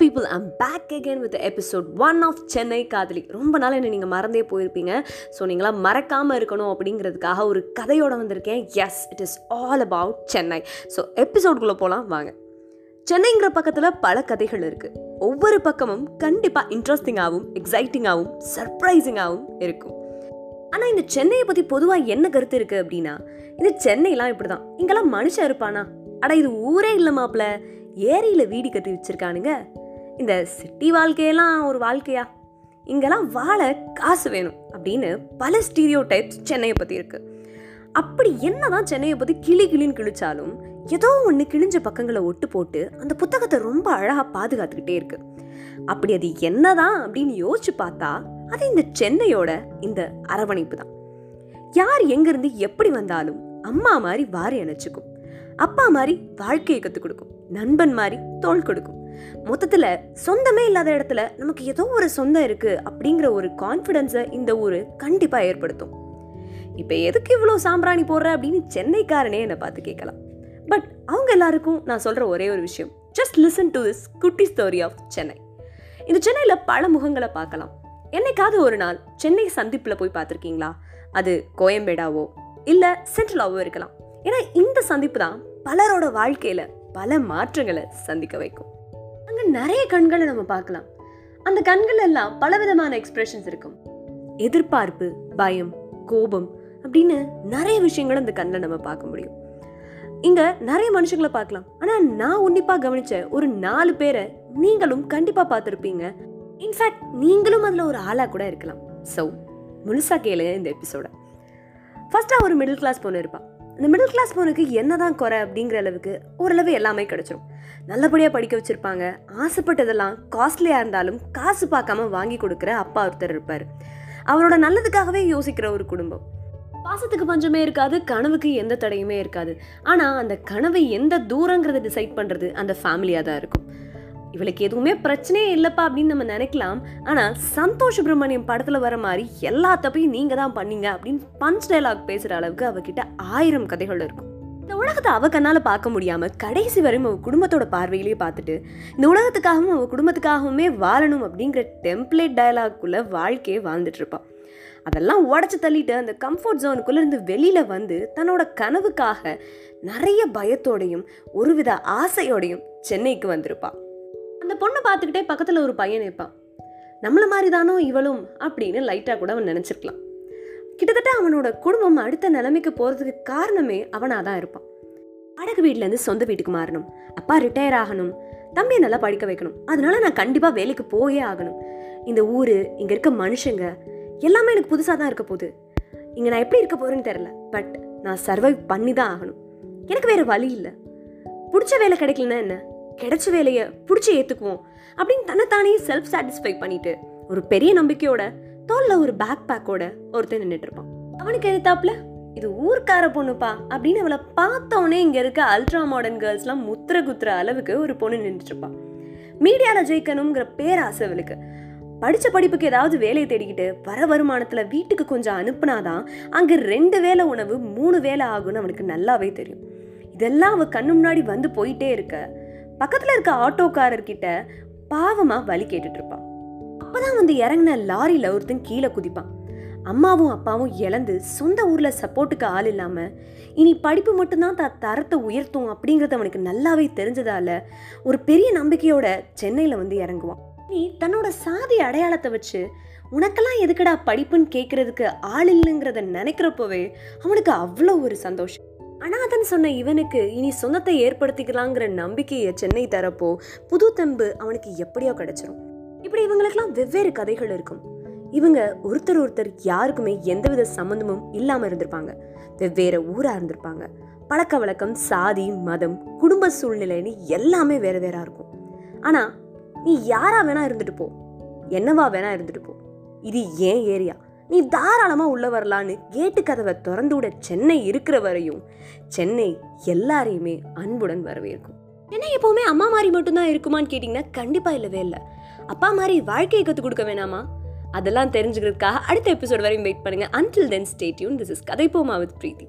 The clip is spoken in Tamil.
People I'm back again with episode one of Chennai காதலி ரொம்ப நாள் என்ன நீங்கள் மறந்தே போயிருப்பீங்க. ஸோ நீங்களாம் மறக்காமல் இருக்கணும் அப்படிங்கிறதுக்காக ஒரு கதையோட வந்திருக்கேன். Yes it is all about Chennai so எபிசோட்குள்ளே போகலாம் வாங்க. சென்னைங்கிற பக்கத்தில் பல கதைகள் இருக்குது ஒவ்வொரு பக்கமும் கண்டிப்பாக இன்ட்ரெஸ்டிங்காகவும் எக்ஸைட்டிங்காகவும் சர்ப்ரைசிங்காகவும் இருக்கும். ஆனால் இந்த சென்னையை பற்றி பொதுவாக என்ன கருத்து இருக்குது அப்படின்னா இந்த சென்னைலாம் இப்படி தான் இங்கெல்லாம் மனுஷன் இருப்பானா? அட இது ஊரே இல்லை மாப்பிள்ள. ஏரியில் வீடு கட்டி வச்சிருக்கானுங்க. இந்த சிட்டி வாழ்க்கையெல்லாம் ஒரு வாழ்க்கையா? இங்கெல்லாம் வாழ காசு வேணும் அப்படின்னு பல ஸ்டீரியோ டைப்ஸ் சென்னையை பற்றி இருக்குது அப்படி என்னதான் சென்னையை பற்றி கிளி கிளின்னு கிழிச்சாலும் ஏதோ ஒன்று கிழிஞ்ச பக்கங்களை ஒட்டு போட்டு அந்த புத்தகத்தை ரொம்ப அழகாக பாதுகாத்துக்கிட்டே இருக்கு. அப்படி அது என்னதான் அப்படின்னு யோசிச்சு பார்த்தா அது இந்த சென்னையோட இந்த அரவணைப்பு தான். யார் எங்கேருந்து எப்படி வந்தாலும் அம்மா மாதிரி வாரி அணைச்சிக்கும். அப்பா மாதிரி வாழ்க்கையை கற்றுக் கொடுக்கும். நண்பன் மாதிரி தோள் கொடுக்கும். மொத்தத்தில் சொந்தமே இல்லாத இடத்துல நமக்கு ஏதோ ஒரு சொந்தம் இருக்கு அப்படிங்கிற ஒரு கான்ஃபிடென்ஸை இந்த ஊர் கண்டிப்பாக ஏற்படுத்தும். இப்போ எதுக்கு இவ்வளோ சாம்பிராணி போடுற அப்படின்னு சென்னைக்காரனே என்னை பார்த்து கேட்கலாம். பட் அவங்க எல்லாருக்கும் நான் சொல்கிற ஒரே ஒரு விஷயம். ஜஸ்ட் லிசன் டு திஸ் குட்டி ஸ்டோரி ஆஃப் சென்னை. இந்த சென்னையில் பல முகங்களை பார்க்கலாம். என்னைக்காவது ஒரு நாள் சென்னை சந்திப்பில் போய் பார்த்துருக்கீங்களா? அது கோயம்பேடாவோ இல்லை சென்ட்ரலாவோ இருக்கலாம். ஏன்னா இந்த சந்திப்பு தான் பலரோட வாழ்க்கையில் பல மாற்றங்களை சந்திக்க வைக்கும். அங்கே நிறைய கண்களை நம்ம பார்க்கலாம். அந்த கண்கள் எல்லாம் பலவிதமான எக்ஸ்பிரஷன்ஸ் இருக்கும். எதிர்பார்ப்பு பயம் கோபம் அப்படின்னு நிறைய விஷயங்களை அந்த கண்ணில் நம்ம பார்க்க முடியும். இங்க நிறைய மனுஷங்களை பார்க்கலாம். ஆனா நான் உன்னிப்பா கவனிச்ச ஒரு நாலு பேரை நீங்களும் கண்டிப்பா பார்த்துருப்பீங்க. இன்ஃபேக்ட் நீங்களும் அதுல ஒரு ஆளா கூட இருக்கலாம். ஸோ முழுசா கேளுங்க இந்த எபிசோட ஃபர்ஸ்டா ஒரு மிடில் கிளாஸ் பொண்ணு இருப்பான் இந்த மிடில் கிளாஸ் பொண்ணுக்கு என்னதான் குறை அப்படிங்கிற அளவுக்கு ஓரளவு எல்லாமே கிடைச்சிரும். நல்லபடியாக படிக்க வச்சிருப்பாங்க. ஆசைப்பட்டதெல்லாம் காஸ்ட்லியாக இருந்தாலும் காசு பார்க்காம வாங்கி கொடுக்குற அப்பா ஒருத்தர் இருப்பார். அவரோட நல்லதுக்காகவே யோசிக்கிற ஒரு குடும்பம். பாசத்துக்கு பஞ்சமே இருக்காது கனவுக்கு எந்த தடையுமே இருக்காது. ஆனால் அந்த கனவை எந்த தூரங்கிறத டிசைட் பண்ணுறது அந்த ஃபேமிலியாக தான் இருக்கும். இவளுக்கு எதுவுமே பிரச்சனையே இல்லைப்பா அப்படின்னு நம்ம நினைக்கலாம். ஆனால் சந்தோஷ் சுப்ரமணியம் படத்தில் வர மாதிரி எல்லா தப்பையும் நீங்கள் தான் பண்ணீங்க அப்படின்னு பஞ்ச் டைலாக் பேசுகிற அளவுக்கு அவகிட்ட ஆயிரம் கதைகள் இருக்கும். இந்த உலகத்தை அவ கண்ணால் பார்க்க முடியாமல் கடைசி வரையும் அவள் குடும்பத்தோட பார்வையிலேயே பார்த்துட்டு இந்த உலகத்துக்காகவும் அவள் குடும்பத்துக்காகவுமே வாழணும் அப்படிங்கிற டெம்ப்ளேட் டயலாக்குள்ளே வாழ்க்கையை வாழ்ந்துட்டு இருப்பாள் அதெல்லாம் உடச்சி தள்ளிட்டு அந்த கம்ஃபர்ட் ஜோனுக்குள்ளேருந்து வெளியில் வந்து தன்னோட கனவுக்காக நிறைய பயத்தோடையும் ஒருவித ஆசையோடையும் சென்னைக்கு வந்திருப்பாள் அந்த பொண்ணை பார்த்துக்கிட்டே பக்கத்தில் ஒரு பையன் இருப்பான் நம்மளை மாதிரி தானோ இவளும் அப்படின்னு லைட்டாக கூட அவன் நினச்சிருக்கலாம். கிட்டத்தட்ட அவனோட குடும்பம் அடுத்த நிலைமைக்கு போகிறதுக்கு காரணமே அவனாக தான் இருப்பான். வாடகை வீட்டிலேருந்து சொந்த வீட்டுக்கு மாறணும். அப்பா ரிட்டையர் ஆகணும். தம்பியை நல்லா படிக்க வைக்கணும். அதனால நான் கண்டிப்பாக வேலைக்கு போயே ஆகணும். இந்த ஊர் இங்கே இருக்க மனுஷங்க எல்லாமே எனக்கு புதுசாக தான் இருக்க போகுது. இங்கே நான் எப்படி இருக்க போகிறேன்னு தெரில பட் நான் சர்வைவ் பண்ணி தான் ஆகணும். எனக்கு வேறு வழி இல்லை. பிடிச்ச வேலை கிடைக்கலன்னா என்ன? கிடைச்ச வேலையை பிடிச்சி ஏற்றுக்குவோம் அப்படின்னு தன்னைத்தானே செல்ஃப் சாட்டிஸ்ஃபை பண்ணிட்டு ஒரு பெரிய நம்பிக்கையோட தோல்ல ஒரு பேக் பேக்கோட ஒருத்தன் நின்றுட்டு இருப்பான். அவனுக்கு எதிர்த்தாப்புல இது ஊர்க்கார பொண்ணுப்பா அப்படின்னு அவளை பார்த்தோன்னே இங்கே இருக்க அல்ட்ரா மாடர்ன் கேர்ள்ஸ்லாம் முத்திர குத்துற அளவுக்கு ஒரு பொண்ணு நின்றுட்டு இருப்பான் மீடியாவில் ஜெயிக்கணுங்கிற பேராசை அவளுக்கு. படித்த படிப்புக்கு ஏதாவது வேலையை தேடிக்கிட்டு வர வருமானத்தில் வீட்டுக்கு கொஞ்சம் அனுப்புனாதான் அங்கே ரெண்டு வேளை உணவு மூணு வேளை ஆகும்னு அவனுக்கு நல்லாவே தெரியும். இதெல்லாம் அவள் கண்ணு முன்னாடி வந்து போயிட்டே இருக்க பக்கத்தில் இருக்க ஆட்டோக்காரர்கிட்ட பாவமாக வலி கேட்டுட்டு இருப்பான் அப்பதான் வந்து இறங்கின லாரியில் ஒருத்தன் கீழே குதிப்பான். அம்மாவும் அப்பாவும் இழந்து சொந்த ஊரில் சப்போர்ட்டுக்கு ஆள் இல்லாமல் இனி படிப்பு மட்டும்தான் த தரத்தை உயர்த்தும் அப்படிங்கிறது அவனுக்கு நல்லாவே தெரிஞ்சதால ஒரு பெரிய நம்பிக்கையோட சென்னையில் வந்து இறங்குவான். நீ தன்னோட சாதி அடையாளத்தை வச்சு உனக்கெல்லாம் எதுக்கடா படிப்புன்னு கேட்கறதுக்கு ஆள் இல்லைங்கிறத நினைக்கிறப்பவே அவனுக்கு அவ்வளோ ஒரு சந்தோஷம். அனாதன் சொன்ன இவனுக்கு இனி சொந்தத்தை ஏற்படுத்திக்கலாங்கிற நம்பிக்கையை சென்னை தரப்போ புது தெம்பு அவனுக்கு எப்படியோ கிடைச்சிரும். இப்படி இவங்களுக்கெல்லாம் வெவ்வேறு கதைகள் இருக்கும். இவங்க ஒருத்தர் ஒருத்தர் யாருக்குமே எந்தவித சம்மந்தமும் இல்லாமல் இருந்திருப்பாங்க. வெவ்வேறு ஊராக இருந்திருப்பாங்க. பழக்க வழக்கம் சாதி மதம் குடும்ப சூழ்நிலைன்னு எல்லாமே வேற வேறா இருக்கும். ஆனால் நீ யாரா வேணா இருந்துட்டு போ. என்னவா வேணா இருந்துட்டு போ. இது ஏன் ஏரியா? நீ தாராளமாக உள்ள வரலான்னு கேட்டு கதவை திறந்து விட சென்னை இருக்கிற வரையும் சென்னை எல்லாரையுமே அன்புடன் வரவேற்கும். சென்னை எப்போவுமே அம்மா மாதிரி மட்டும்தான் இருக்குமான்னு கேட்டிங்கன்னா கண்டிப்பாக இல்லவே இல்லை. அப்பா மாதிரி வாழ்க்கையை கற்றுக் கொடுக்க வேணாமா? அதெல்லாம் தெரிஞ்சுக்கிறதுக்காக அடுத்த எபிசோட் வரையும் வெயிட் பண்ணுங்க. Until then stay tuned this is கதை போமா வித் பிரீத்தி.